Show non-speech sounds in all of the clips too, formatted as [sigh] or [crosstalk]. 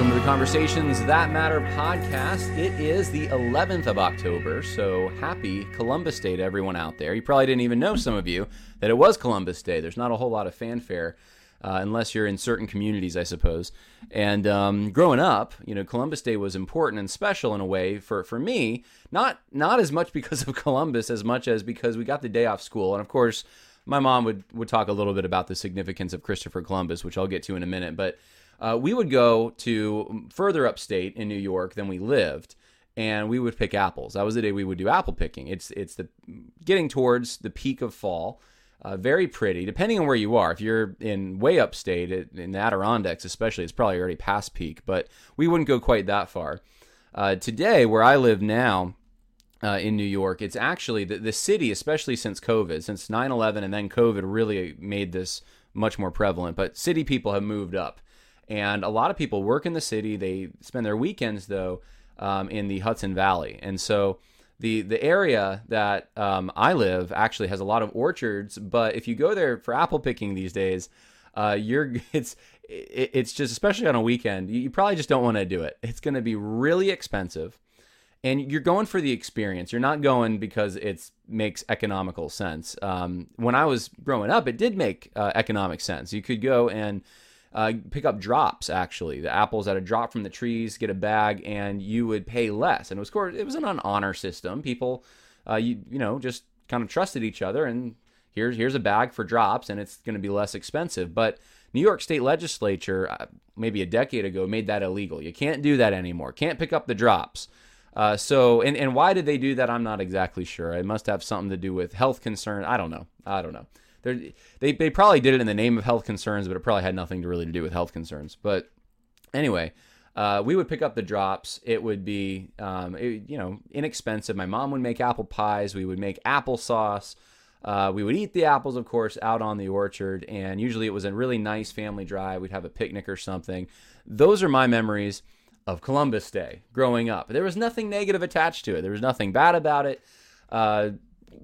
Welcome to the Conversations That Matter podcast. It is the 11th of October, so happy Columbus Day to everyone out there. You probably didn't even know, some of you, that it was Columbus Day. There's not a whole lot of fanfare. Uh, unless you're in certain communities, I suppose. And um, growing up, you know, Columbus Day was important and special in a way for, for me. Not not as much [laughs] because of Columbus as much as because we got the day off school. And of course, my mom would would talk a little bit about the significance of Christopher Columbus, which I'll get to in a minute. But uh, we would go to further upstate in New York than we lived, and we would pick apples. That was the day we would do apple picking. It's it's the getting towards the peak of fall. Uh, very pretty, depending on where you are. If you're in way upstate, in the Adirondacks especially, it's probably already past peak, but we wouldn't go quite that far. Uh, today, where I live now, uh, in New York. It's actually the, the city, especially since COVID, since 9 11 and then COVID really made this much more prevalent. But city people have moved up. And a lot of people work in the city. They spend their weekends, though, um, in the Hudson Valley. And so the, the area that um, I live actually has a lot of orchards. But if you go there for apple picking these days, uh, you're [laughs] it's it's just especially on a weekend you probably just don't want to do it it's going to be really expensive and you're going for the experience. You're not going because it makes economical sense. Um, when I was growing up, it did make uh, economic sense. You could go and uh, pick up drops. Actually, the apples that had dropped from the trees, get a bag, and you would pay less. And it was, of course, it was an honor system. People, uh, you you know, just kind of trusted each other, and here's here's a bag for drops, and it's going to be less expensive. But New York State Legislature, uh, maybe a decade ago, made that illegal. You can't do that anymore. Can't pick up the drops. Uh, so, and, and why did they do that? I'm not exactly sure. It must have something to do with health concern. I don't know. I don't know. They they probably did it in the name of health concerns, but it probably had nothing to really to do with health concerns. But anyway, uh, we would pick up the drops. It would be, um, it, you know, inexpensive. My mom would make apple pies. We would make applesauce. Uh, we would eat the apples, of course, out on the orchard, and usually it was a really nice family drive. We'd have a picnic or something. Those are my memories of Columbus Day growing up. There was nothing negative attached to it. There was nothing bad about it uh,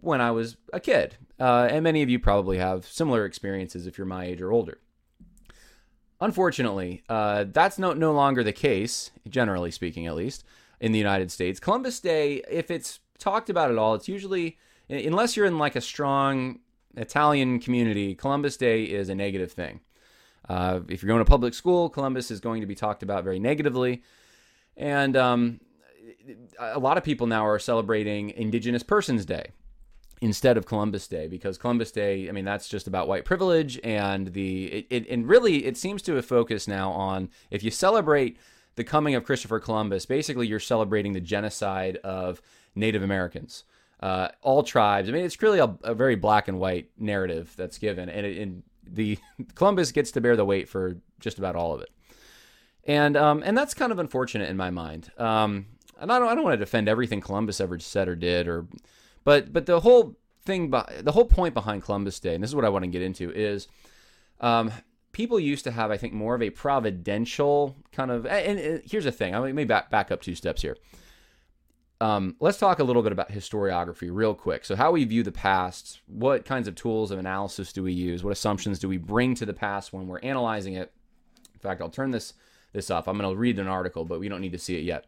when I was a kid. Uh, and many of you probably have similar experiences if you're my age or older. Unfortunately, uh, that's no, no longer the case, generally speaking, at least, in the United States. Columbus Day, if it's talked about at all, it's usually, unless you're in like a strong Italian community, Columbus Day is a negative thing. Uh, if you're going to public school, Columbus is going to be talked about very negatively. And um, a lot of people now are celebrating Indigenous Persons Day instead of Columbus Day because Columbus Day, I mean, that's just about white privilege. And the it, it, and really, it seems to have focused now on if you celebrate the coming of Christopher Columbus, basically you're celebrating the genocide of Native Americans. Uh, all tribes. I mean, it's really a, a, very black and white narrative that's given, and, it, and the [laughs] Columbus gets to bear the weight for just about all of it, and um, and that's kind of unfortunate in my mind. Um, and I don't I don't want to defend everything Columbus ever said or did, or but but the whole thing, the whole point behind Columbus Day, and this is what I want to get into, is um, people used to have I think more of a providential kind of. And, and here's the thing, I mean, back back up two steps here. Um, let's talk a little bit about historiography real quick. So, how we view the past, what kinds of tools of analysis do we use, what assumptions do we bring to the past when we're analyzing it? In fact, I'll turn this this off. I'm going to read an article, but we don't need to see it yet.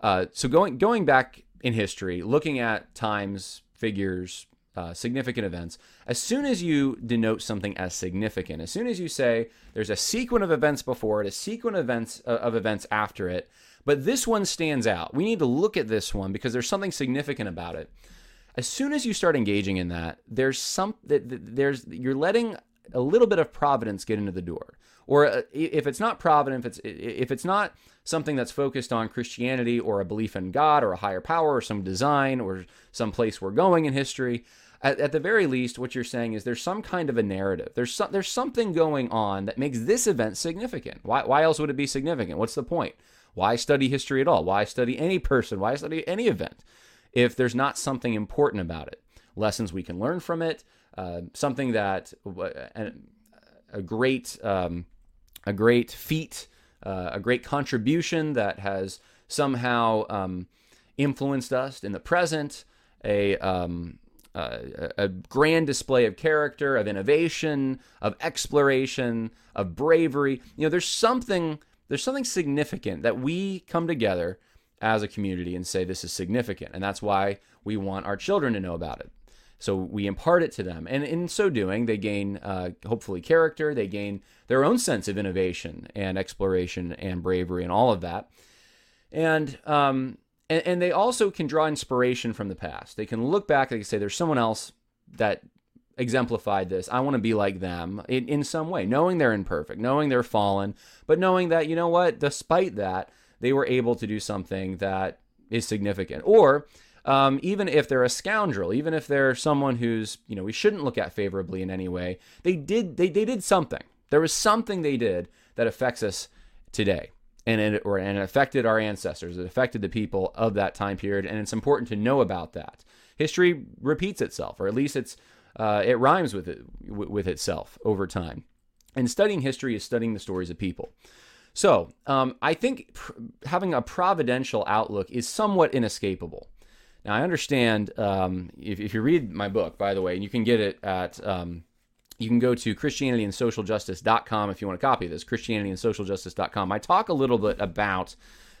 Uh, so, going going back in history, looking at times, figures, uh, significant events, as soon as you denote something as significant, as soon as you say there's a sequence of events before it, a sequence of events uh, of events after it, but this one stands out. We need to look at this one because there's something significant about it. As soon as you start engaging in that, there's some that there's you're letting a little bit of providence get into the door. Or uh, if it's not provident, if it's if it's not something that's focused on Christianity or a belief in God or a higher power or some design or some place we're going in history, at, at, the very least, what you're saying is there's some kind of a narrative. There's some, there's something going on that makes this event significant. Why, why else would it be significant? What's the point? Why study history at all? Why study any person? Why study any event if there's not something important about it? Lessons we can learn from it, uh, something that uh, a great um, a great feat, uh, a great contribution that has somehow um, influenced us in the present, a um, uh, a grand display of character, of innovation, of exploration, of bravery. You know, there's something there's something significant that we come together as a community and say this is significant. And that's why we want our children to know about it. So we impart it to them. And in so doing, they gain uh, hopefully character, they gain their own sense of innovation and exploration and bravery and all of that. And, um, and, and they also can draw inspiration from the past. They can look back, they can say, there's someone else that exemplified this. I want to be like them in, in some way, knowing they're imperfect, knowing they're fallen, but knowing that, you know what, despite that, they were able to do something that is significant. Or um, even if they're a scoundrel, even if they're someone who's, you know, we shouldn't look at favorably in any way, they did they, they did something. There was something they did that affects us today. And it, or, and it affected our ancestors. It affected the people of that time period. And it's important to know about that. History repeats itself, or at least it's uh, it rhymes with it with itself over time. And studying history is studying the stories of people. So um, I think pr- having a providential outlook is somewhat inescapable. Now I understand um, if, if, you read my book, by the way, and you can get it at um, you can go to christianityandsocialjustice.com if you want a copy of this christianityandsocialjustice.com i talk a little bit about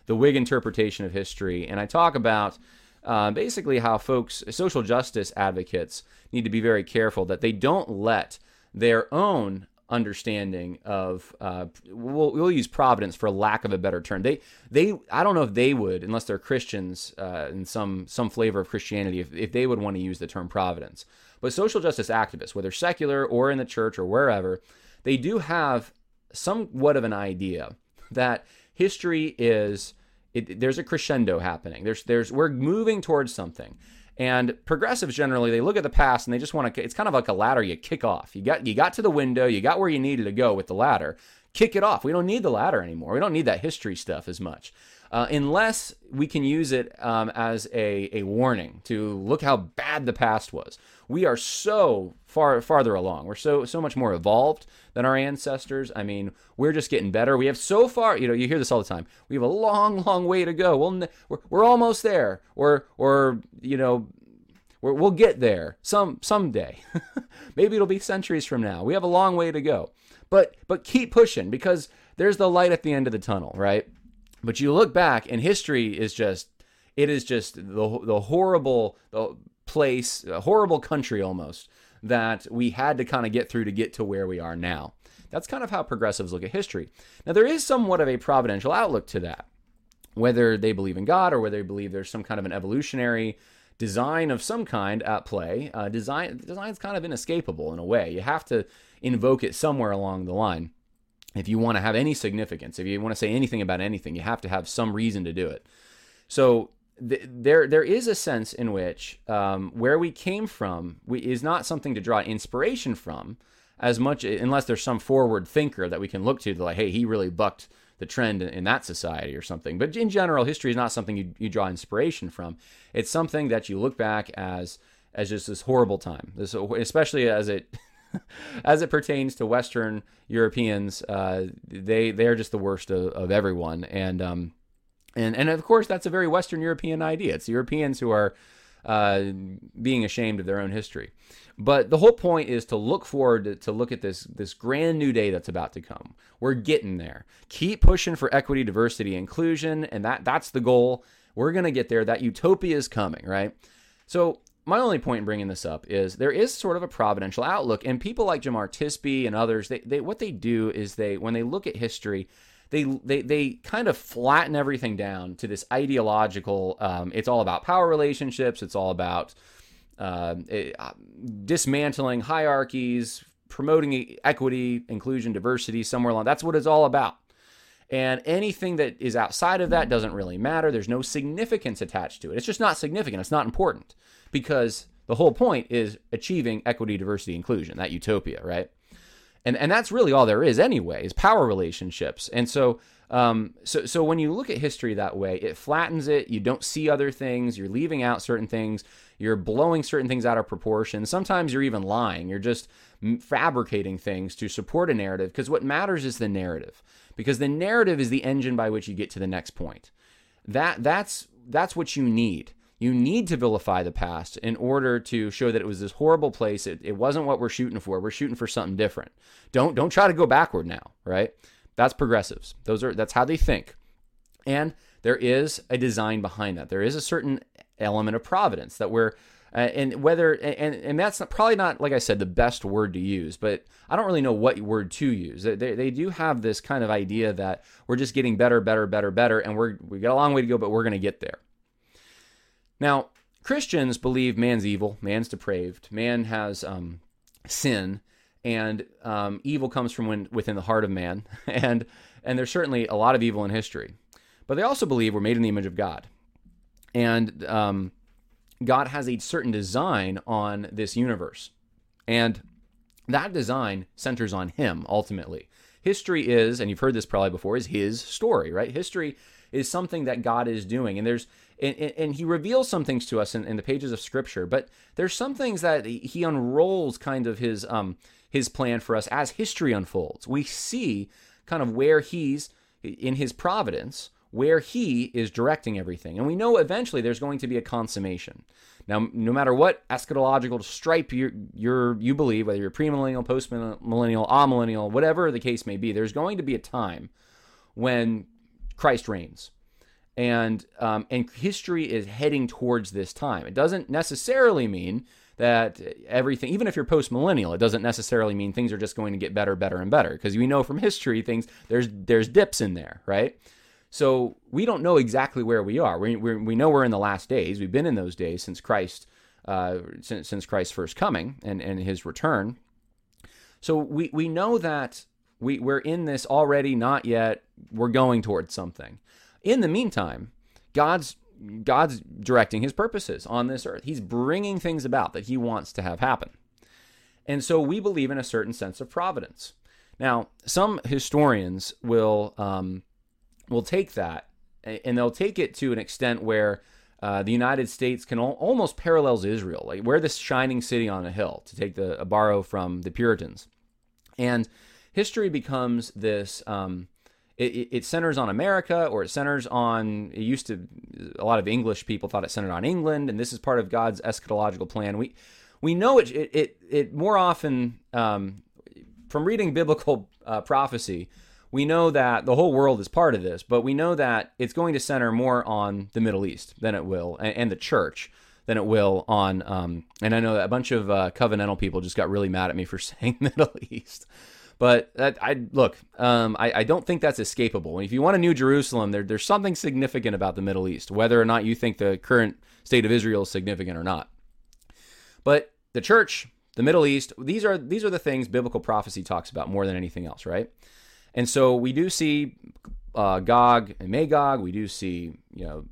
the whig interpretation of history and i talk about uh, basically how folks, social justice advocates, need to be very careful that they don't let their own understanding of uh, we'll, we'll, use providence for lack of a better term they they i don't know if they would unless they're christians uh, in some some flavor of christianity if, if they would want to use the term providence but social justice activists whether secular or in the church or wherever they do have somewhat of an idea that history is it, there's a crescendo happening. There's there's we're moving towards something. And progressives generally they look at the past and they just want to it's kind of like a ladder you kick off. You got you got to the window, you got where you needed to go with the ladder. Kick it off. We don't need the ladder anymore. We don't need that history stuff as much. Uh, unless we can use it um, as a, a warning to look how bad the past was. We are so far farther along. We're so so much more evolved than our ancestors. I mean, we're just getting better. We have so far, you know, you hear this all the time. We have a long, long way to go. We'll, we're, we're almost there, or or you know, we will get there some someday. [laughs] Maybe it'll be centuries from now. We have a long way to go, but but keep pushing because there's the light at the end of the tunnel, right? But you look back, and history is just it is just the the horrible the place, a horrible country almost that we had to kind of get through to get to where we are now. That's kind of how progressives look at history. Now there is somewhat of a providential outlook to that. Whether they believe in God or whether they believe there's some kind of an evolutionary design of some kind at play, uh, design design's kind of inescapable in a way. You have to invoke it somewhere along the line if you want to have any significance, if you want to say anything about anything, you have to have some reason to do it. So th- there, there is a sense in which um, where we came from we, is not something to draw inspiration from, as much unless there's some forward thinker that we can look to, to like, hey, he really bucked the trend in, in, that society or something. But in general, history is not something you, you draw inspiration from. It's something that you look back as as just this horrible time. This, especially as it [laughs] as it pertains to Western Europeans, uh, they they're just the worst of, of everyone, and um, and and of course that's a very Western European idea. It's Europeans who are uh, being ashamed of their own history. But the whole point is to look forward to, to, look at this this grand new day that's about to come. We're getting there. Keep pushing for equity, diversity, inclusion, and that that's the goal. We're gonna get there. That utopia is coming, right? So my only point in bringing this up is there is sort of a providential outlook, and people like Jemar Tisby and others, they, they what they do is they when they look at history, they they they kind of flatten everything down to this ideological. Um, it's all about power relationships. It's all about uh, it, uh, dismantling hierarchies, promoting equity, inclusion, diversity somewhere along. That's what it's all about. And anything that is outside of that doesn't really matter. There's no significance attached to it. It's just not significant. It's not important because the whole point is achieving equity, diversity, inclusion, that utopia, right? And and that's really all there is anyway, is power relationships. And so um, so so when you look at history that way, it flattens it. You don't see other things. You're leaving out certain things. You're blowing certain things out of proportion. Sometimes you're even lying. You're just fabricating things to support a narrative because what matters is the narrative. Because the narrative is the engine by which you get to the next point. That that's that's what you need. You need to vilify the past in order to show that it was this horrible place. It, it wasn't what we're shooting for. We're shooting for something different. Don't don't try to go backward now, right? That's progressives. Those are that's how they think. And there is a design behind that. There is a certain element of providence that we're uh, and whether and and that's not, probably not like I said the best word to use, but I don't really know what word to use. They, they do have this kind of idea that we're just getting better, better, better, better, and we're we got a long way to go, but we're going to get there. Now, Christians believe man's evil, man's depraved, man has um, sin, and um, evil comes from when, within the heart of man, [laughs] and and there's certainly a lot of evil in history, but they also believe we're made in the image of God, and um, God has a certain design on this universe. And that design centers on Him ultimately. History is, and you've heard this probably before, is His story, right? History is something that God is doing. And there's, and, and He reveals some things to us in, in the pages of Scripture, but there's some things that He unrolls kind of His, um, His plan for us as history unfolds. We see kind of where He's, in His providence, where he is directing everything. And we know eventually there's going to be a consummation. Now, no matter what eschatological stripe you you're, you believe, whether you're premillennial, postmillennial, amillennial, whatever the case may be, there's going to be a time when Christ reigns, and um, and history is heading towards this time. It doesn't necessarily mean that everything, even if you're postmillennial, it doesn't necessarily mean things are just going to get better, better, and better. Because we know from history, things there's there's dips in there, right? So we don't know exactly where we are. We, we, we know we're in the last days. We've been in those days since Christ, uh, since, since Christ's first coming and, and his return. So we, we know that we, we're in this already, not yet. We're going towards something. In the meantime, God's God's directing his purposes on this earth. He's bringing things about that he wants to have happen. And so we believe in a certain sense of providence. Now, some historians will um, will take that and they'll take it to an extent where uh, the United States can al- almost parallels Israel. Like we're this shining city on a hill, to take the a borrow from the Puritans, and history becomes this. Um, it, it, centers on America, or it centers on. It used to. A lot of English people thought it centered on England, and this is part of God's eschatological plan. We we know it. It it, it more often um, from reading biblical uh, prophecy we know that the whole world is part of this, but we know that it's going to center more on the Middle East than it will, and, and the church than it will on. Um, and I know that a bunch of uh, covenantal people just got really mad at me for [laughs] saying Middle East. But that, I look, um, I, I, don't think that's escapable. If you want a New Jerusalem, there, there's something significant about the Middle East, whether or not you think the current state of Israel is significant or not. But the church, the Middle East, these are these are the things biblical prophecy talks about more than anything else, right? And so we do see uh, Gog and Magog. We do see, you know,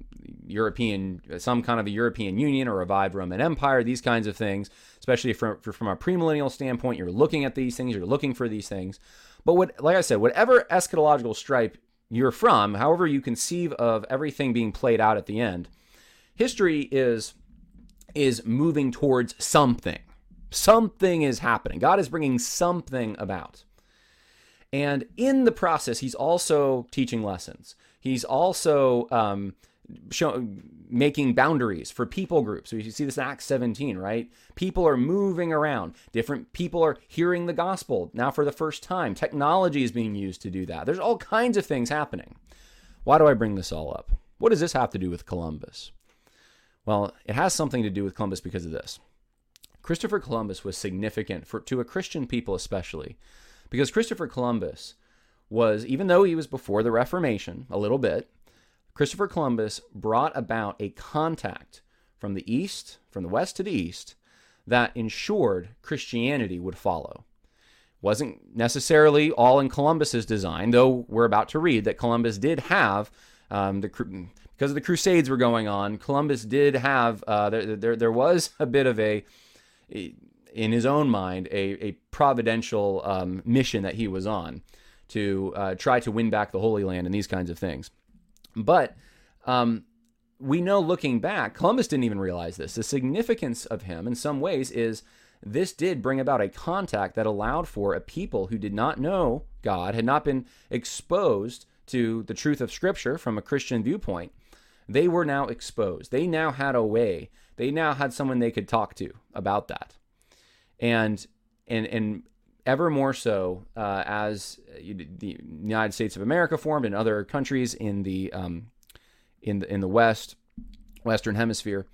European, some kind of a European Union or revived Roman Empire, these kinds of things, especially from, from a premillennial standpoint. You're looking at these things, you're looking for these things. But what, like I said, whatever eschatological stripe you're from, however you conceive of everything being played out at the end, history is is moving towards something. Something is happening. God is bringing something about. And in the process, he's also teaching lessons. He's also um, show, making boundaries for people groups. So you see this in Acts 17, right? People are moving around. Different people are hearing the gospel now for the first time. Technology is being used to do that. There's all kinds of things happening. Why do I bring this all up? What does this have to do with Columbus? Well, it has something to do with Columbus because of this. Christopher Columbus was significant for to a Christian people especially because Christopher Columbus was, even though he was before the Reformation a little bit, Christopher Columbus brought about a contact from the east, from the west to the east, that ensured Christianity would follow. Wasn't necessarily all in Columbus's design, though we're about to read that Columbus did have um, the because of the Crusades were going on. Columbus did have uh, there, there there was a bit of a in his own mind, a, a providential um, mission that he was on to uh, try to win back the Holy Land and these kinds of things. But um, we know looking back, Columbus didn't even realize this. The significance of him, in some ways, is this did bring about a contact that allowed for a people who did not know God, had not been exposed to the truth of Scripture from a Christian viewpoint. They were now exposed. They now had a way. They now had someone they could talk to about that and and and ever more so uh, as the United States of America formed and other countries in the um, in the in the West, Western Hemisphere,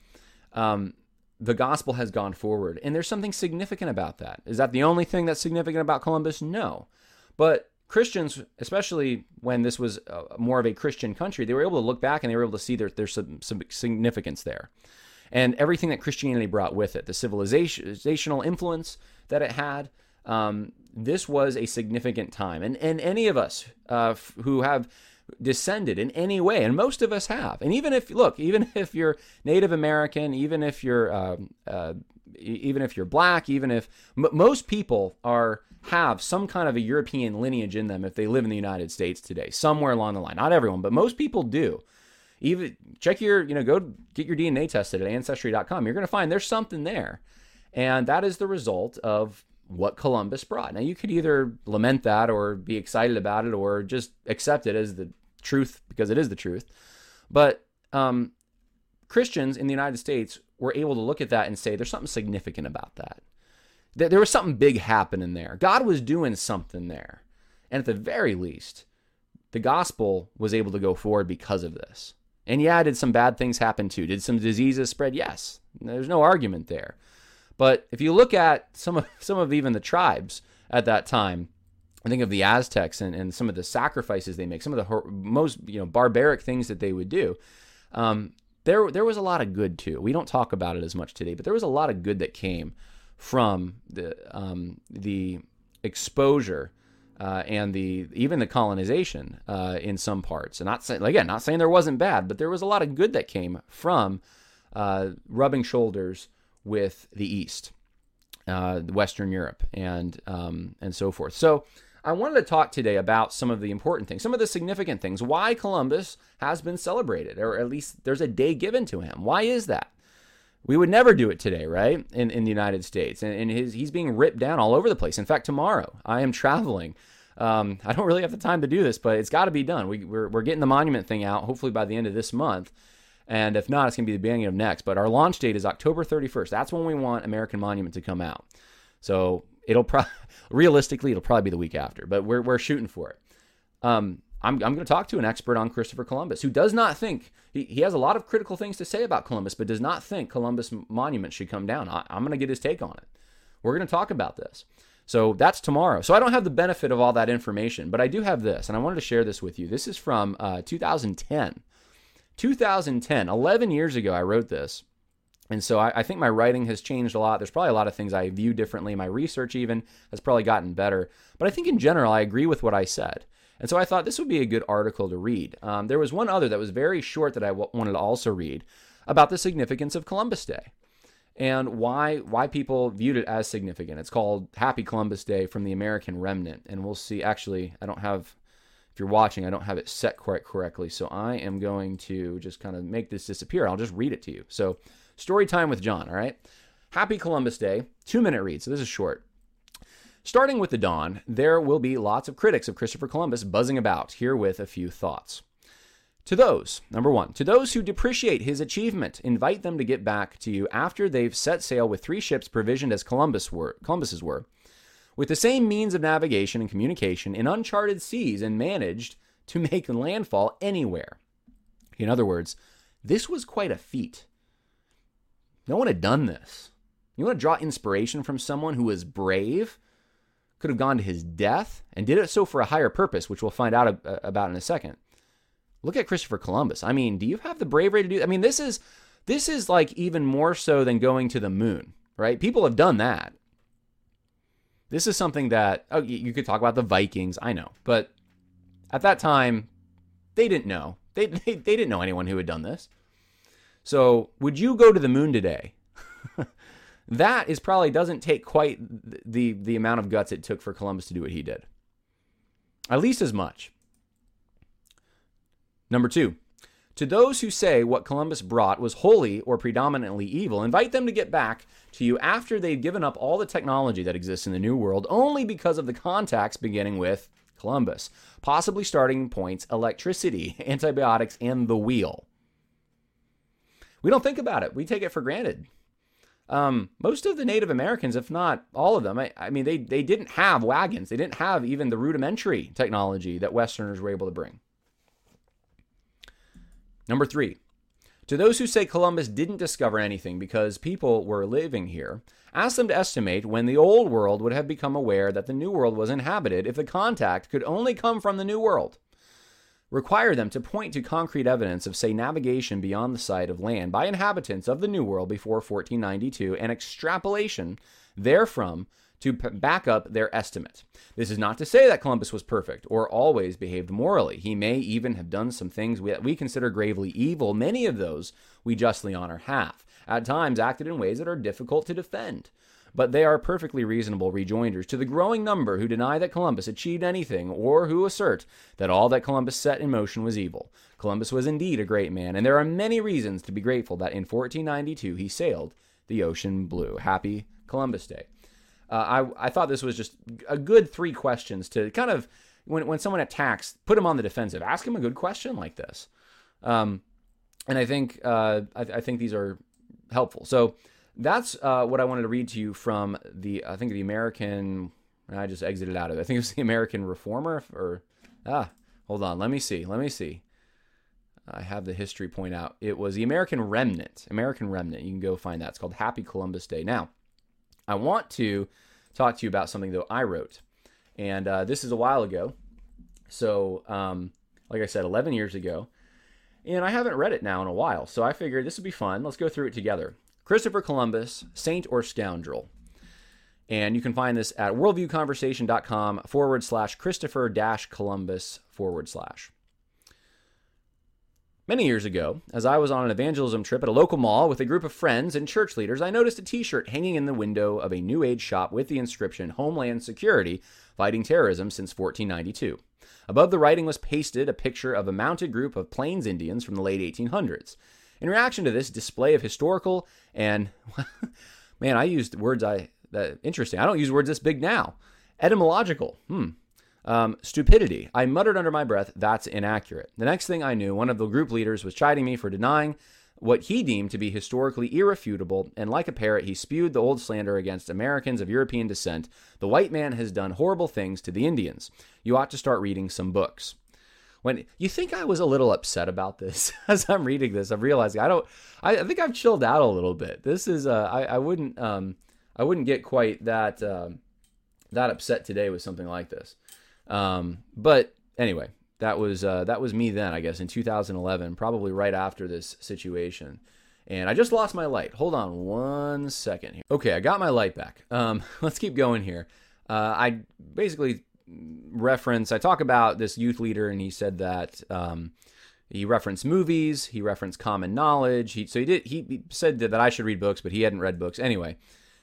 um, the gospel has gone forward, and there's something significant about that. Is that the only thing that's significant about Columbus? No, but Christians, especially when this was uh, more of a Christian country, they were able to look back and they were able to see there, there's some, some significance there. And everything that Christianity brought with it, the civilizational influence that it had, um, this was a significant time. And, and any of us uh, who have descended in any way, and most of us have, and even if, look, even [laughs] if you're Native American, even if you're, uh, uh, even if you're black, even if m- most people are have some kind of a European lineage in them if they live in the United States today, somewhere along the line. Not everyone, but most people do. Even check your, you know, go get your DNA tested at ancestry.com. You're going to find there's something there. And that is the result of what Columbus brought. Now, you could either lament that or be excited about it or just accept it as the truth because it is the truth. But um, Christians in the United States were able to look at that and say there's something significant about that. There was something big happening there. God was doing something there. And at the very least, the gospel was able to go forward because of this. And yeah, did some bad things happen too? Did some diseases spread? Yes. There's no argument there. But if you look at some of [laughs] some of even the tribes at that time, I think of the Aztecs and, and some of the sacrifices they make, some of the most you know barbaric things that they would do. Um, there there was a lot of good too. We don't talk about it as much today, but there was a lot of good that came from the um, the exposure uh, and the even the colonization uh, in some parts. And not again, not saying there wasn't bad, but there was a lot of good that came from uh, rubbing shoulders with the East, uh, Western Europe, and um, and so forth. So. I wanted to talk today about some of the important things, some of the significant things, why Columbus has been celebrated, or at least there's a day given to him. Why is that? We would never do it today, right? In, in the United States. And, and his, he's being ripped down all over the place. In fact, tomorrow I am traveling. Um, I don't really have the time to do this, but it's got to be done. We, we're, we're getting the monument thing out hopefully by the end of this month. And if not, it's going to be the beginning of next. But our launch date is October 31st. That's when we want American Monument to come out. So it'll probably, [laughs] realistically, it'll probably be the week after, but we're, we're shooting for it. Um, I'm, I'm going to talk to an expert on Christopher Columbus who does not think, he, he has a lot of critical things to say about Columbus, but does not think Columbus Monument should come down. I, I'm going to get his take on it. We're going to talk about this. So that's tomorrow. So I don't have the benefit of all that information, but I do have this, and I wanted to share this with you. This is from uh, 2010. 2010, 11 years ago, I wrote this. And so I, I, think my writing has changed a lot. There's probably a lot of things I view differently. My research, even, has probably gotten better. But I think in general, I agree with what I said. And so I thought this would be a good article to read. Um, there was one other that was very short that I w- wanted to also read about the significance of Columbus Day and why why people viewed it as significant. It's called Happy Columbus Day from the American Remnant, and we'll see. Actually, I don't have. If you're watching, I don't have it set quite correctly, so I am going to just kind of make this disappear. I'll just read it to you. So, story time with John. All right. Happy Columbus Day. Two minute read. So this is short. Starting with the dawn, there will be lots of critics of Christopher Columbus buzzing about, here with a few thoughts. To those, number one, to those who depreciate his achievement, invite them to get back to you after they've set sail with three ships provisioned as Columbus were, Columbus's were, with the same means of navigation and communication in uncharted seas and managed to make landfall anywhere. In other words, this was quite a feat. No one had done this. You want to draw inspiration from someone who was brave, could have gone to his death and did it so for a higher purpose, which we'll find out about in a second. Look at Christopher Columbus. I mean, do you have the bravery to do? I mean, this is this is like even more so than going to the moon, right? People have done that. This is something that oh, you could talk about the Vikings, I know, but at that time, they didn't know. They, [laughs] they, they didn't know anyone who had done this. So, would you go to the moon today? [laughs] that is probably doesn't take quite the the amount of guts it took for Columbus to do what he did. At least as much. Number 2. To those who say what Columbus brought was wholly or predominantly evil, invite them to get back to you after they've given up all the technology that exists in the New World only because of the contacts beginning with Columbus, possibly starting points electricity, [laughs] antibiotics, and the wheel. We don't think about it, we take it for granted. Um, most of the Native Americans, if not all of them, I, I, mean, they, they didn't have wagons. They didn't have even the rudimentary technology that Westerners were able to bring. Number three, to those who say Columbus didn't discover anything because people were living here, ask them to estimate when the Old World would have become aware that the New World was inhabited if the contact could only come from the New World require them to point to concrete evidence of, say, navigation beyond the sight of land by inhabitants of the New World before 1492 and extrapolation therefrom to p- back up their estimate. This is not to say that Columbus was perfect or always behaved morally. He may even have done some things that we consider gravely evil. Many of those we justly honor have. At times, acted in ways that are difficult to defend but they are perfectly reasonable rejoinders to the growing number who deny that Columbus achieved anything or who assert that all that Columbus set in motion was evil. Columbus was indeed a great man, and there are many reasons to be grateful that in 1492 he sailed the ocean blue. Happy Columbus Day. Uh, I, I thought this was just a good three questions to kind of, when, when someone attacks, put them on the defensive. Ask him a good question like this. Um, and I think, uh, I, I think these are helpful. So, that's uh, what I wanted to read to you from the I think the American. I just exited out of it. I think it was the American Reformer or ah, hold on. Let me see. Let me see. I have the history point out. It was the American Remnant. American Remnant. You can go find that. It's called Happy Columbus Day. Now, I want to talk to you about something though I wrote, and uh, this is a while ago. So, um, like I said, 11 years ago, and I haven't read it now in a while. So I figured this would be fun. Let's go through it together. Christopher Columbus, Saint or Scoundrel. And you can find this at worldviewconversation.com forward slash Christopher dash Columbus forward slash. Many years ago, as I was on an evangelism trip at a local mall with a group of friends and church leaders, I noticed a t shirt hanging in the window of a New Age shop with the inscription Homeland Security Fighting Terrorism Since 1492. Above the writing was pasted a picture of a mounted group of Plains Indians from the late 1800s. In reaction to this display of historical and [laughs] man, I used words I that interesting. I don't use words this big now. Etymological. Hmm. Um, stupidity. I muttered under my breath, that's inaccurate. The next thing I knew, one of the group leaders was chiding me for denying what he deemed to be historically irrefutable, and like a parrot, he spewed the old slander against Americans of European descent. The white man has done horrible things to the Indians. You ought to start reading some books when you think I was a little upset about this [laughs] as I'm reading this, I'm realizing I don't. I, I think I've chilled out a little bit. This is uh, I, I wouldn't um, I wouldn't get quite that um, that upset today with something like this. Um, but anyway, that was uh, that was me then, I guess, in 2011, probably right after this situation. And I just lost my light. Hold on one second here. Okay, I got my light back. Um, [laughs] let's keep going here. Uh, I basically reference. I talk about this youth leader, and he said that um, he referenced movies, he referenced common knowledge. He so he did he, said that, that I should read books, but he hadn't read books anyway.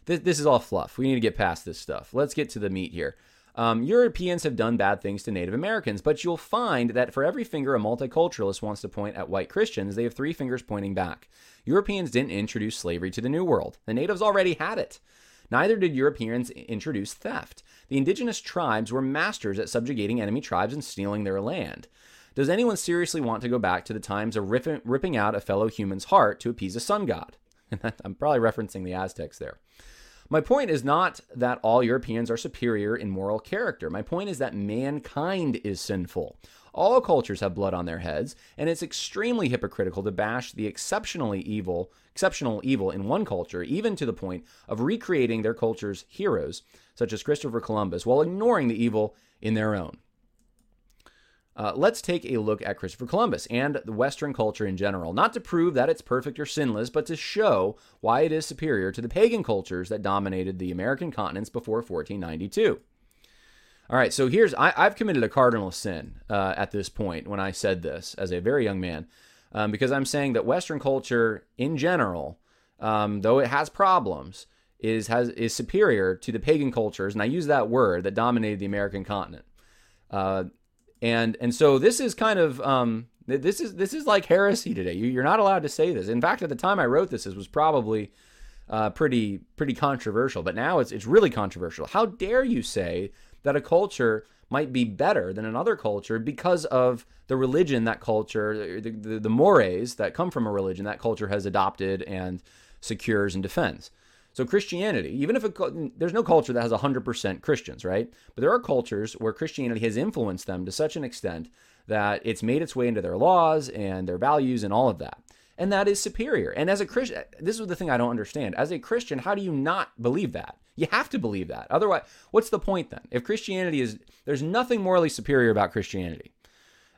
This this is all fluff. We need to get past this stuff. Let's get to the meat here. Um, Europeans have done bad things to Native Americans, but you'll find that for every finger a multiculturalist wants to point at white Christians, they have three fingers pointing back. Europeans didn't introduce slavery to the New World. The natives already had it. Neither did Europeans introduce theft. The indigenous tribes were masters at subjugating enemy tribes and stealing their land. Does anyone seriously want to go back to the times of ripping, ripping out a fellow human's heart to appease a sun god? [laughs] I'm probably referencing the Aztecs there. My point is not that all Europeans are superior in moral character. My point is that mankind is sinful. All cultures have blood on their heads, and it's extremely hypocritical to bash the exceptionally evil, exceptional evil in one culture, even to the point of recreating their culture's heroes, such as Christopher Columbus, while ignoring the evil in their own. Uh, let's take a look at Christopher Columbus and the Western culture in general, not to prove that it's perfect or sinless, but to show why it is superior to the pagan cultures that dominated the American continents before 1492. All right, so here's I, have committed a cardinal sin uh, at this point when I said this as a very young man, um, because I'm saying that Western culture in general, um, though it has problems, is has is superior to the pagan cultures, and I use that word that dominated the American continent. Uh, and and so this is kind of um, this is this is like heresy today. You, are not allowed to say this. In fact, at the time I wrote this, this was probably uh, pretty pretty controversial. But now it's it's really controversial. How dare you say that a culture might be better than another culture because of the religion that culture, the, the, the mores that come from a religion that culture has adopted and secures and defends. So Christianity, even if there's no culture that has 100% Christians, right? But there are cultures where Christianity has influenced them to such an extent that it's made its way into their laws and their values and all of that. And that is superior. And as a Christian, this is the thing I don't understand. As a Christian, how do you not believe that? You have to believe that. Otherwise, what's the point then? If Christianity is, there's nothing morally superior about Christianity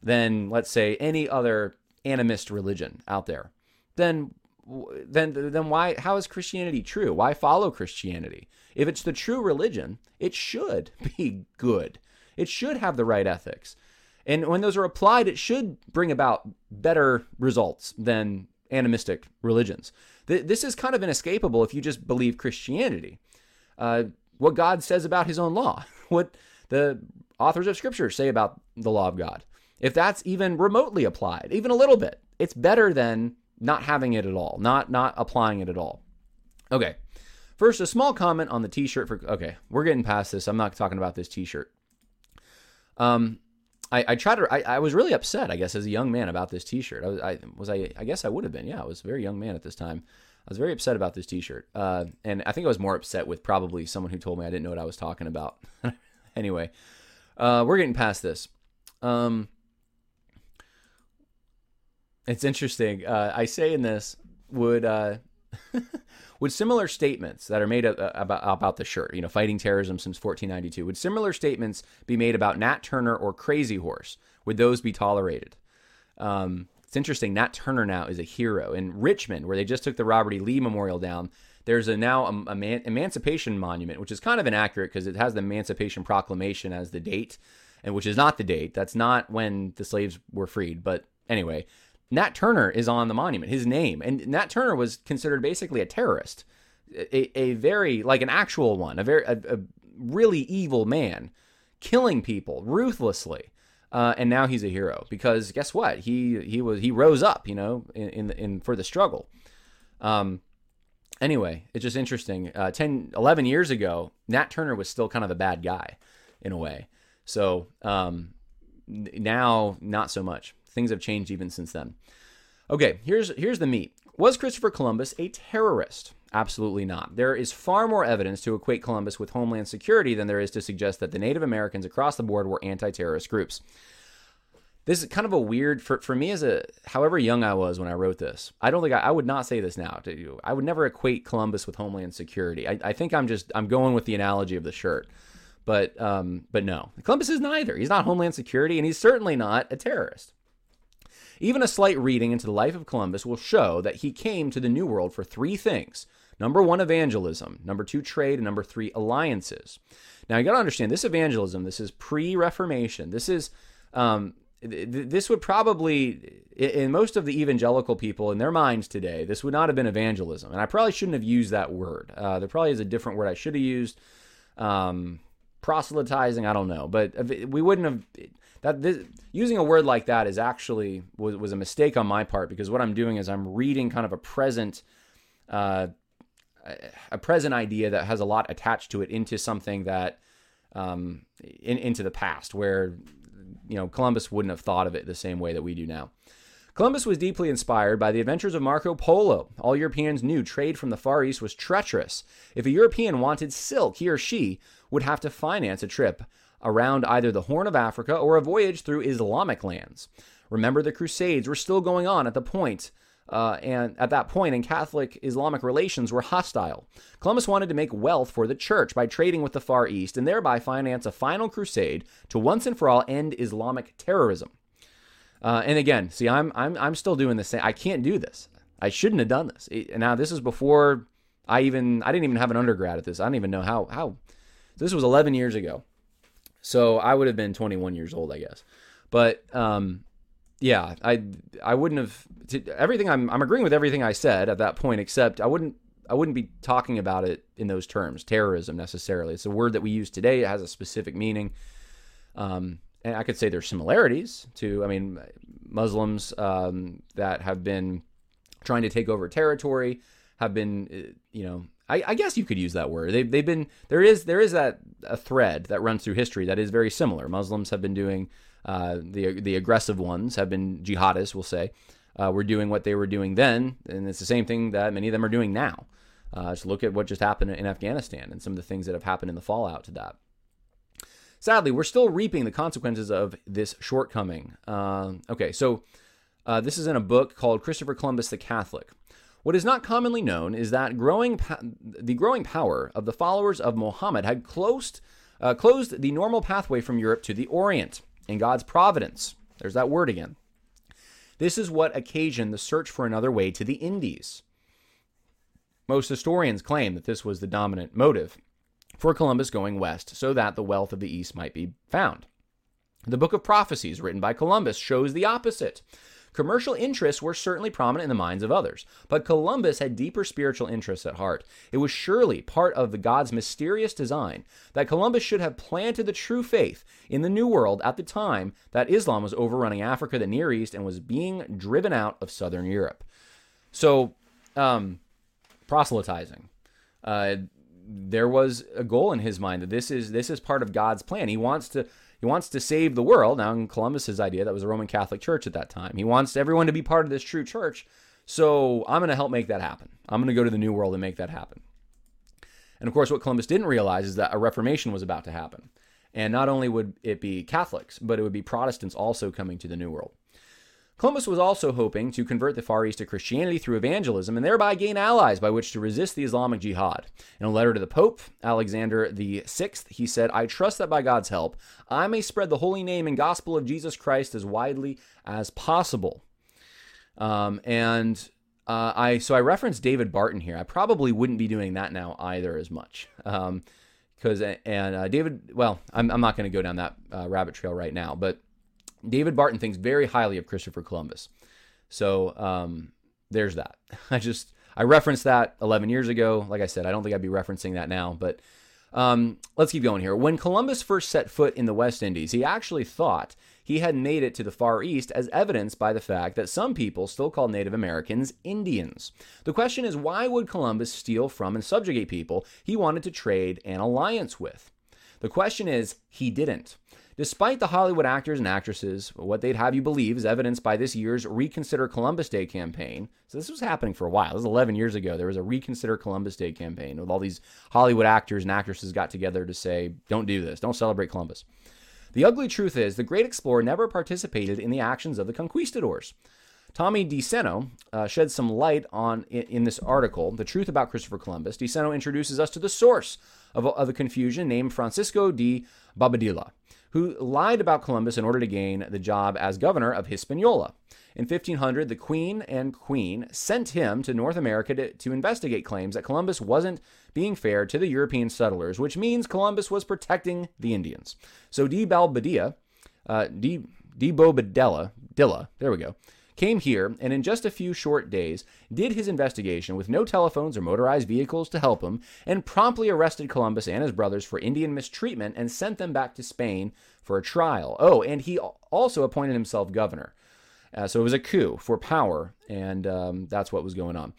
than, let's say, any other animist religion out there, then then then why how is Christianity true? Why follow Christianity? If it's the true religion, it should [laughs] be good. It should have the right ethics. And when those are applied, it should bring about better results than animistic religions. This is kind of inescapable if you just believe Christianity. Uh, what God says about his own law, [laughs] what the authors of Scripture say about the law of God. If that's even remotely applied, even a little bit, it's better than not having it at all, not not applying it at all. Okay. First, a small comment on the T-shirt for. Okay, we're getting past this. I'm not talking about this T-shirt. Um, I, I tried to. I, I was really upset, I guess, as a young man about this T-shirt. I was. I was. I. I guess I would have been. Yeah, I was a very young man at this time. I was very upset about this T-shirt, uh, and I think I was more upset with probably someone who told me I didn't know what I was talking about. [laughs] anyway, uh, we're getting past this. Um, it's interesting. Uh, I say in this would uh, [laughs] would similar statements that are made about about the shirt, you know, fighting terrorism since 1492, would similar statements be made about Nat Turner or Crazy Horse? Would those be tolerated? Um, it's interesting. Nat Turner now is a hero in Richmond, where they just took the Robert E. Lee Memorial down. There's a now a, a man, Emancipation Monument, which is kind of inaccurate because it has the Emancipation Proclamation as the date, and which is not the date. That's not when the slaves were freed. But anyway, Nat Turner is on the monument, his name. And Nat Turner was considered basically a terrorist, a, a very, like an actual one, a very, a, a really evil man, killing people ruthlessly. Uh, and now he's a hero because guess what? He he was he rose up, you know, in in, in for the struggle. Um, anyway, it's just interesting. Uh, 10, 11 years ago, Nat Turner was still kind of a bad guy in a way. So um, now, not so much. Things have changed even since then. Okay, here's here's the meat. Was Christopher Columbus a terrorist? Absolutely not. There is far more evidence to equate Columbus with Homeland Security than there is to suggest that the Native Americans across the board were anti-terrorist groups. This is kind of a weird for for me as a however young I was when I wrote this. I don't think I, I would not say this now to you. I would never equate Columbus with Homeland Security. I, I think I'm just I'm going with the analogy of the shirt. But um, but no, Columbus is neither. He's not Homeland Security, and he's certainly not a terrorist. Even a slight reading into the life of Columbus will show that he came to the New World for three things. Number one, evangelism. Number two, trade. And number three, alliances. Now, you got to understand this evangelism, this is pre Reformation. This is. Um, this would probably, in most of the evangelical people in their minds today, this would not have been evangelism. And I probably shouldn't have used that word. Uh, there probably is a different word I should have used. Um, proselytizing, I don't know. But we wouldn't have that this, using a word like that is actually was, was a mistake on my part because what I'm doing is I'm reading kind of a present uh, a present idea that has a lot attached to it into something that um, in, into the past where you know Columbus wouldn't have thought of it the same way that we do now. Columbus was deeply inspired by the adventures of Marco Polo. All Europeans knew trade from the Far East was treacherous. If a European wanted silk, he or she would have to finance a trip around either the Horn of Africa or a voyage through Islamic lands. Remember, the Crusades were still going on at the point, uh, and at that point, and Catholic Islamic relations were hostile. Columbus wanted to make wealth for the church by trading with the Far East and thereby finance a final crusade to once and for all end Islamic terrorism. Uh, and again, see, I'm I'm I'm still doing the same. I can't do this. I shouldn't have done this. Now, this is before I even I didn't even have an undergrad at this. I don't even know how how. This was 11 years ago. So I would have been 21 years old, I guess. But um, yeah, I I wouldn't have everything. I'm I'm agreeing with everything I said at that point, except I wouldn't I wouldn't be talking about it in those terms, terrorism necessarily. It's a word that we use today. It has a specific meaning. Um, and I could say there's similarities to, I mean, Muslims um, that have been trying to take over territory have been, uh, you know, I, I, guess you could use that word. They've, they've been there is there is that a thread that runs through history that is very similar. Muslims have been doing uh, the the aggressive ones have been jihadists, we'll say, uh, were doing what they were doing then, and it's the same thing that many of them are doing now. Uh, just look at what just happened in Afghanistan and some of the things that have happened in the fallout to that. Sadly, we're still reaping the consequences of this shortcoming. Uh, okay, so uh, this is in a book called Christopher Columbus the Catholic. What is not commonly known is that growing pa- the growing power of the followers of Mohammed had closed, uh, closed the normal pathway from Europe to the Orient in God's providence. There's that word again. This is what occasioned the search for another way to the Indies. Most historians claim that this was the dominant motive for Columbus going west so that the wealth of the East might be found. The Book of Prophecies, written by Columbus, shows the opposite. Commercial interests were certainly prominent in the minds of others, but Columbus had deeper spiritual interests at heart. It was surely part of the God's mysterious design that Columbus should have planted the true faith in the New World at the time that Islam was overrunning Africa, the Near East, and was being driven out of Southern Europe. So, um, proselytizing. Uh, there was a goal in his mind that this is this is part of God's plan. He wants to he wants to save the world. Now, in Columbus's idea, that was a Roman Catholic Church at that time. He wants everyone to be part of this true church. So I'm going to help make that happen. I'm going to go to the New World and make that happen. And of course, what Columbus didn't realize is that a Reformation was about to happen. And not only would it be Catholics, but it would be Protestants also coming to the New World. Columbus was also hoping to convert the Far East to Christianity through evangelism and thereby gain allies by which to resist the Islamic Jihad. In a letter to the Pope, Alexander VI, he said, I trust that by God's help, I may spread the holy name and gospel of Jesus Christ as widely as possible. Um, and uh, I so I referenced David Barton here. I probably wouldn't be doing that now either as much. because um, and uh, David, well, I'm, I'm not going to go down that uh, rabbit trail right now, but David Barton thinks very highly of Christopher Columbus. So um, there's that. [laughs] I just I referenced that 11 years ago. Like I said, I don't think I'd be referencing that now, but um, let's keep going here. When Columbus first set foot in the West Indies, he actually thought he had made it to the Far East, as evidenced by the fact that some people still call Native Americans Indians. The question is why would Columbus steal from and subjugate people he wanted to trade an alliance with? The question is, he didn't. Despite the Hollywood actors and actresses, what they'd have you believe is evidenced by this year's Reconsider Columbus Day campaign. So this was happening for a while. This was 11 years ago. There was a Reconsider Columbus Day campaign with all these Hollywood actors and actresses got together to say, don't do this, don't celebrate Columbus. The ugly truth is, the great explorer never participated in the actions of the conquistadors. Tommy DeSeno uh, sheds some light on in, in, this article the truth about Christopher Columbus. DeSeno introduces us to the source of, of the confusion named Francisco de Bobadilla who lied about Columbus in order to gain the job as governor of Hispaniola. In 1500, the queen and queen sent him to North America to, to, investigate claims that Columbus wasn't being fair to the European settlers, which means Columbus was protecting the Indians. So De Balbadia, uh, De, De Bobadilla, Dilla, there we go, came here and in just a few short days did his investigation with no telephones or motorized vehicles to help him and promptly arrested Columbus and his brothers for Indian mistreatment and sent them back to Spain for a trial. Oh, and he also appointed himself governor. Uh, so it was a coup for power, and um, that's what was going on.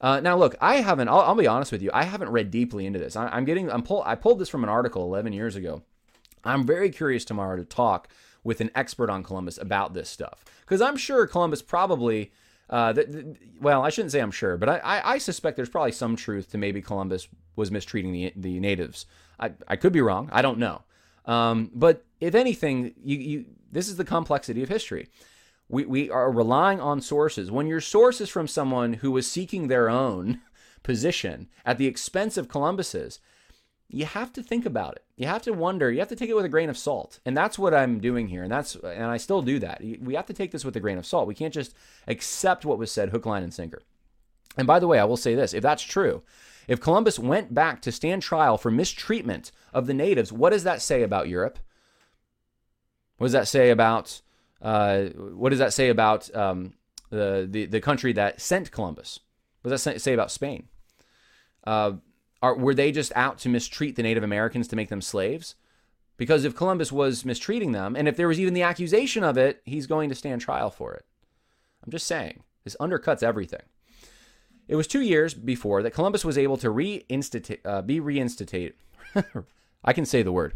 Uh, now, look, I haven't. I'll, I'll, be honest with you. I haven't read deeply into this. I, am getting. I'm pull, I pulled this from an article 11 years ago. I'm very curious tomorrow to talk with an expert on Columbus about this stuff because I'm sure Columbus probably. Uh, th- th- well, I shouldn't say I'm sure, but I, I, I, suspect there's probably some truth to maybe Columbus was mistreating the the natives. I, I could be wrong. I don't know. Um, but if anything, you, you this is the complexity of history. We, we are relying on sources. When your source is from someone who was seeking their own [laughs] position at the expense of Columbus's, you have to think about it. You have to wonder. You have to take it with a grain of salt, and that's what I'm doing here. And that's and I still do that. We have to take this with a grain of salt. We can't just accept what was said, hook, line, and sinker. And by the way, I will say this: if that's true, if Columbus went back to stand trial for mistreatment of the natives, what does that say about Europe? What does that say about uh, what does that say about um, the, the the country that sent Columbus? What does that say about Spain? Uh, are, were they just out to mistreat the Native Americans to make them slaves? Because if Columbus was mistreating them, and if there was even the accusation of it, he's going to stand trial for it. I'm just saying, this undercuts everything. It was two years before that Columbus was able to uh, be reinstated. [laughs] I can say the word.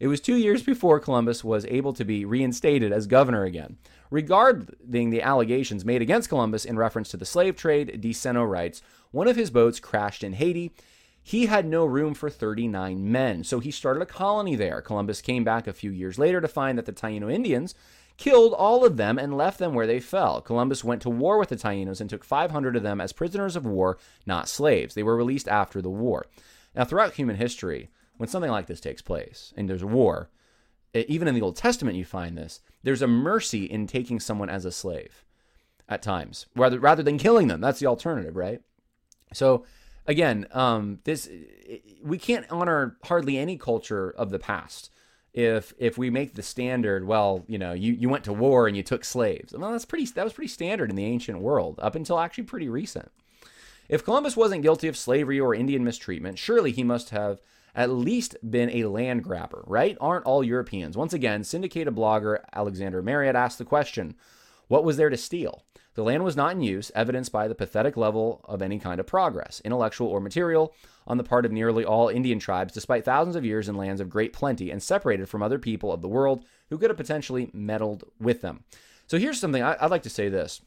It was two years before Columbus was able to be reinstated as governor again. Regarding the allegations made against Columbus in reference to the slave trade, DeSeno writes One of his boats crashed in Haiti. He had no room for 39 men, so he started a colony there. Columbus came back a few years later to find that the Taino Indians killed all of them and left them where they fell. Columbus went to war with the Tainos and took 500 of them as prisoners of war, not slaves. They were released after the war. Now, throughout human history, when something like this takes place and there's a war, even in the Old Testament, you find this. There's a mercy in taking someone as a slave at times, rather rather than killing them. That's the alternative, right? So, again, um, this we can't honor hardly any culture of the past if if we make the standard. Well, you know, you you went to war and you took slaves. Well, that's pretty. That was pretty standard in the ancient world up until actually pretty recent. If Columbus wasn't guilty of slavery or Indian mistreatment, surely he must have at least been a land grabber, right? Aren't all Europeans? Once again, syndicated blogger Alexander Marriott asked the question what was there to steal? The land was not in use, evidenced by the pathetic level of any kind of progress, intellectual or material, on the part of nearly all Indian tribes, despite thousands of years in lands of great plenty and separated from other people of the world who could have potentially meddled with them. So here's something I, would like to say this.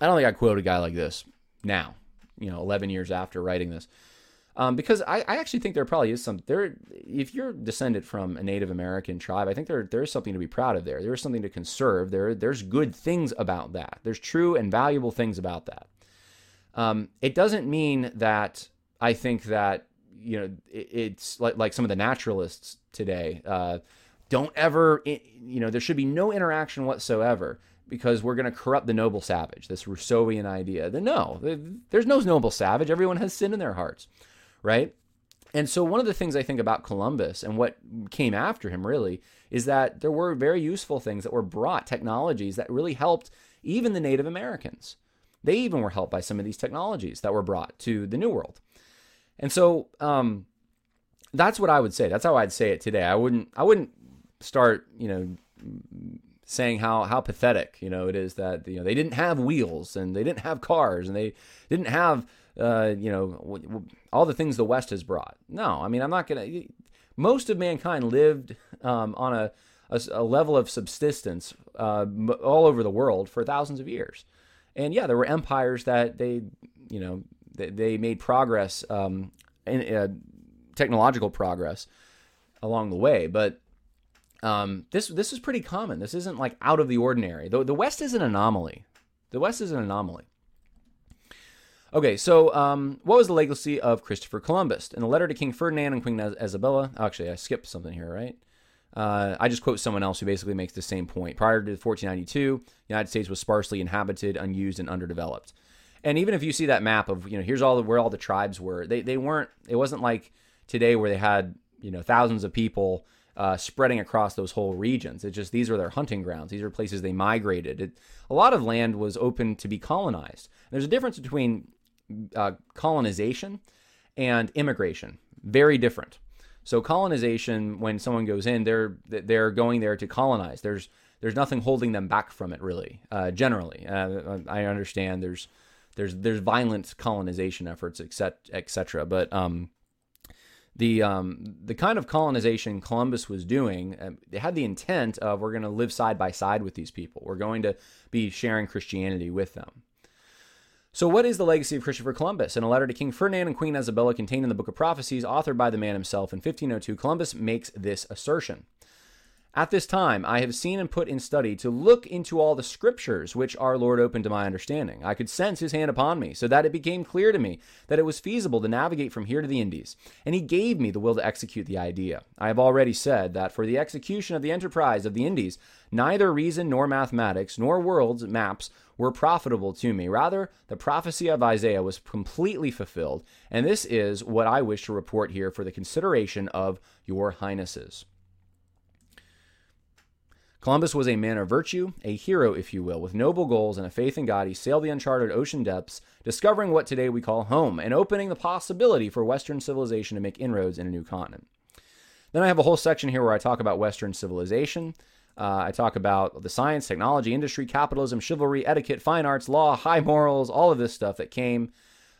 I don't think I quote a guy like this now, you know, 11 years after writing this. Um, because I, I, actually think there probably is some there. If you're descended from a Native American tribe, I think there there is something to be proud of there. There is something to conserve. There there's good things about that. There's true and valuable things about that. Um, it doesn't mean that I think that you know it, it's like like some of the naturalists today. Uh, don't ever you know there should be no interaction whatsoever because we're going to corrupt the noble savage. This Rousseauian idea. That no, there's no noble savage. Everyone has sin in their hearts right? And so, one of the things I think about Columbus and what came after him really is that there were very useful things that were brought, technologies that really helped even the Native Americans. They even were helped by some of these technologies that were brought to the New World. And so, um, that's what I would say. That's how I'd say it today. I wouldn't, I wouldn't start, you know, saying how how pathetic, you know, it is that you know they didn't have wheels and they didn't have cars and they didn't have uh, you know, all the things the West has brought. No, I mean, I'm not going to. Most of mankind lived um, on a, a, a, level of subsistence uh, all over the world for thousands of years. And yeah, there were empires that they, you know, they, they made progress, um, in, uh, technological progress along the way. But um, this this is pretty common. This isn't like out of the ordinary. The, the West is an anomaly. The West is an anomaly. Okay, so um, what was the legacy of Christopher Columbus? In a letter to King Ferdinand and Queen Isabella, actually, I skipped something here, right? Uh, I just quote someone else who basically makes the same point. Prior to 1492, the United States was sparsely inhabited, unused, and underdeveloped. And even if you see that map of, you know, here's all the, where all the tribes were, they, they weren't, it wasn't like today where they had, you know, thousands of people uh, spreading across those whole regions. It's just these were their hunting grounds. These are places they migrated. It, a lot of land was open to be colonized. There's a difference between uh, colonization and immigration. Very different. So colonization, when someone goes in, they're they're going there to colonize. There's there's nothing holding them back from it, really. Uh, generally, uh, I understand there's there's there's violent colonization efforts, etc., etc. But um, the um, the kind of colonization Columbus was doing, uh, they had the intent of we're going to live side by side with these people. We're going to be sharing Christianity with them. So, what is the legacy of Christopher Columbus? In a letter to King Ferdinand and Queen Isabella contained in the Book of Prophecies, authored by the man himself in 1502, Columbus makes this assertion. At this time, I have seen and put in study to look into all the scriptures which our Lord opened to my understanding. I could sense his hand upon me, so that it became clear to me that it was feasible to navigate from here to the Indies, and he gave me the will to execute the idea. I have already said that for the execution of the enterprise of the Indies, neither reason nor mathematics nor worlds maps were profitable to me. Rather, the prophecy of Isaiah was completely fulfilled, and this is what I wish to report here for the consideration of your highnesses. Columbus was a man of virtue, a hero, if you will, with noble goals and a faith in God. He sailed the uncharted ocean depths, discovering what today we call home and opening the possibility for Western civilization to make inroads in a new continent. Then I have a whole section here where I talk about Western civilization. Uh, I talk about the science, technology, industry, capitalism, chivalry, etiquette, fine arts, law, high morals, all of this stuff that came.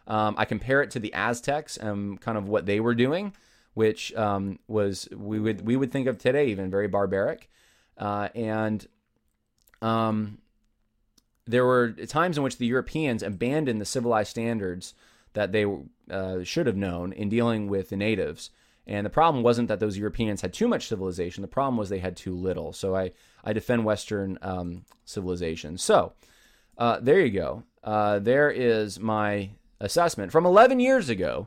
Um, I compare it to the Aztecs and kind of what they were doing which um, was we would we would think of today even very barbaric, uh, and um, there were times in which the Europeans abandoned the civilized standards that they uh, should have known in dealing with the natives. And the problem wasn't that those Europeans had too much civilization. The problem was they had too little. So I, I defend Western um, civilization. So uh, there you go. Uh, there is my assessment from 11 years ago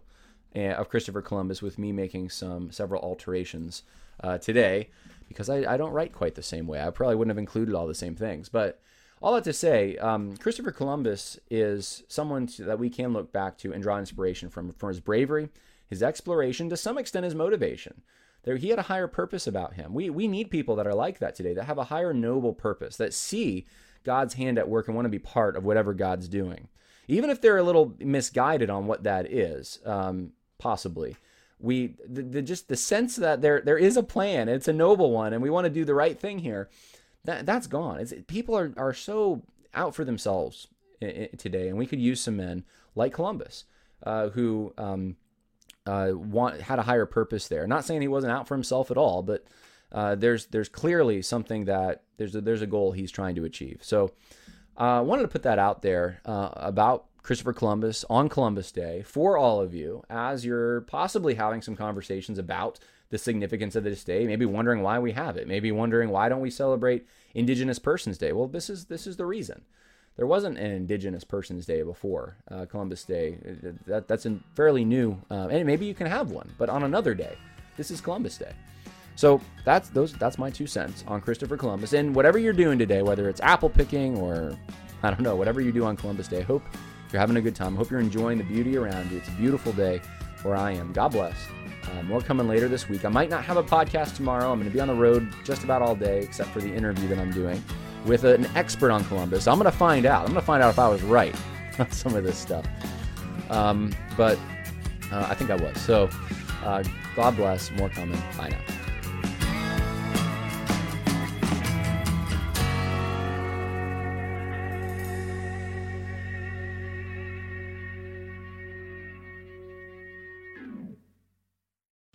uh, of Christopher Columbus, with me making some several alterations uh, today because I, I, don't write quite the same way. I probably wouldn't have included all the same things. But all that to say, um, Christopher Columbus is someone to, that we can look back to and draw inspiration from for his bravery, his exploration, to some extent his motivation. There, he had a higher purpose about him. We we need people that are like that today, that have a higher noble purpose, that see God's hand at work and want to be part of whatever God's doing, even if they're a little misguided on what that is, um, possibly. We the, the, just the sense that there there is a plan, it's a noble one, and we want to do the right thing here that that's gone. It's, people are are so out for themselves today, and we could use some men like Columbus uh, who um, uh, want had a higher purpose there. Not saying he wasn't out for himself at all, but uh, there's there's clearly something that there's a, there's a goal he's trying to achieve. So uh, I wanted to put that out there uh, about Christopher Columbus on Columbus Day for all of you as you're possibly having some conversations about the significance of this day, maybe wondering why we have it, maybe wondering why don't we celebrate Indigenous Persons Day. Well, this is this is the reason. There wasn't an Indigenous Persons Day before uh, Columbus Day. That, that's a fairly new, uh, and maybe you can have one, but on another day. This is Columbus Day. So that's those. That's my two cents on Christopher Columbus. And whatever you're doing today, whether it's apple picking or I don't know, whatever you do on Columbus Day, hope you're having a good time. Hope you're enjoying the beauty around you. It's a beautiful day where I am. God bless. Uh, more coming later this week. I might not have a podcast tomorrow. I'm going to be on the road just about all day, except for the interview that I'm doing with an expert on Columbus. I'm going to find out. I'm going to find out if I was right [laughs] on some of this stuff. Um, but uh, I think I was. So uh, God bless. More coming. Bye now.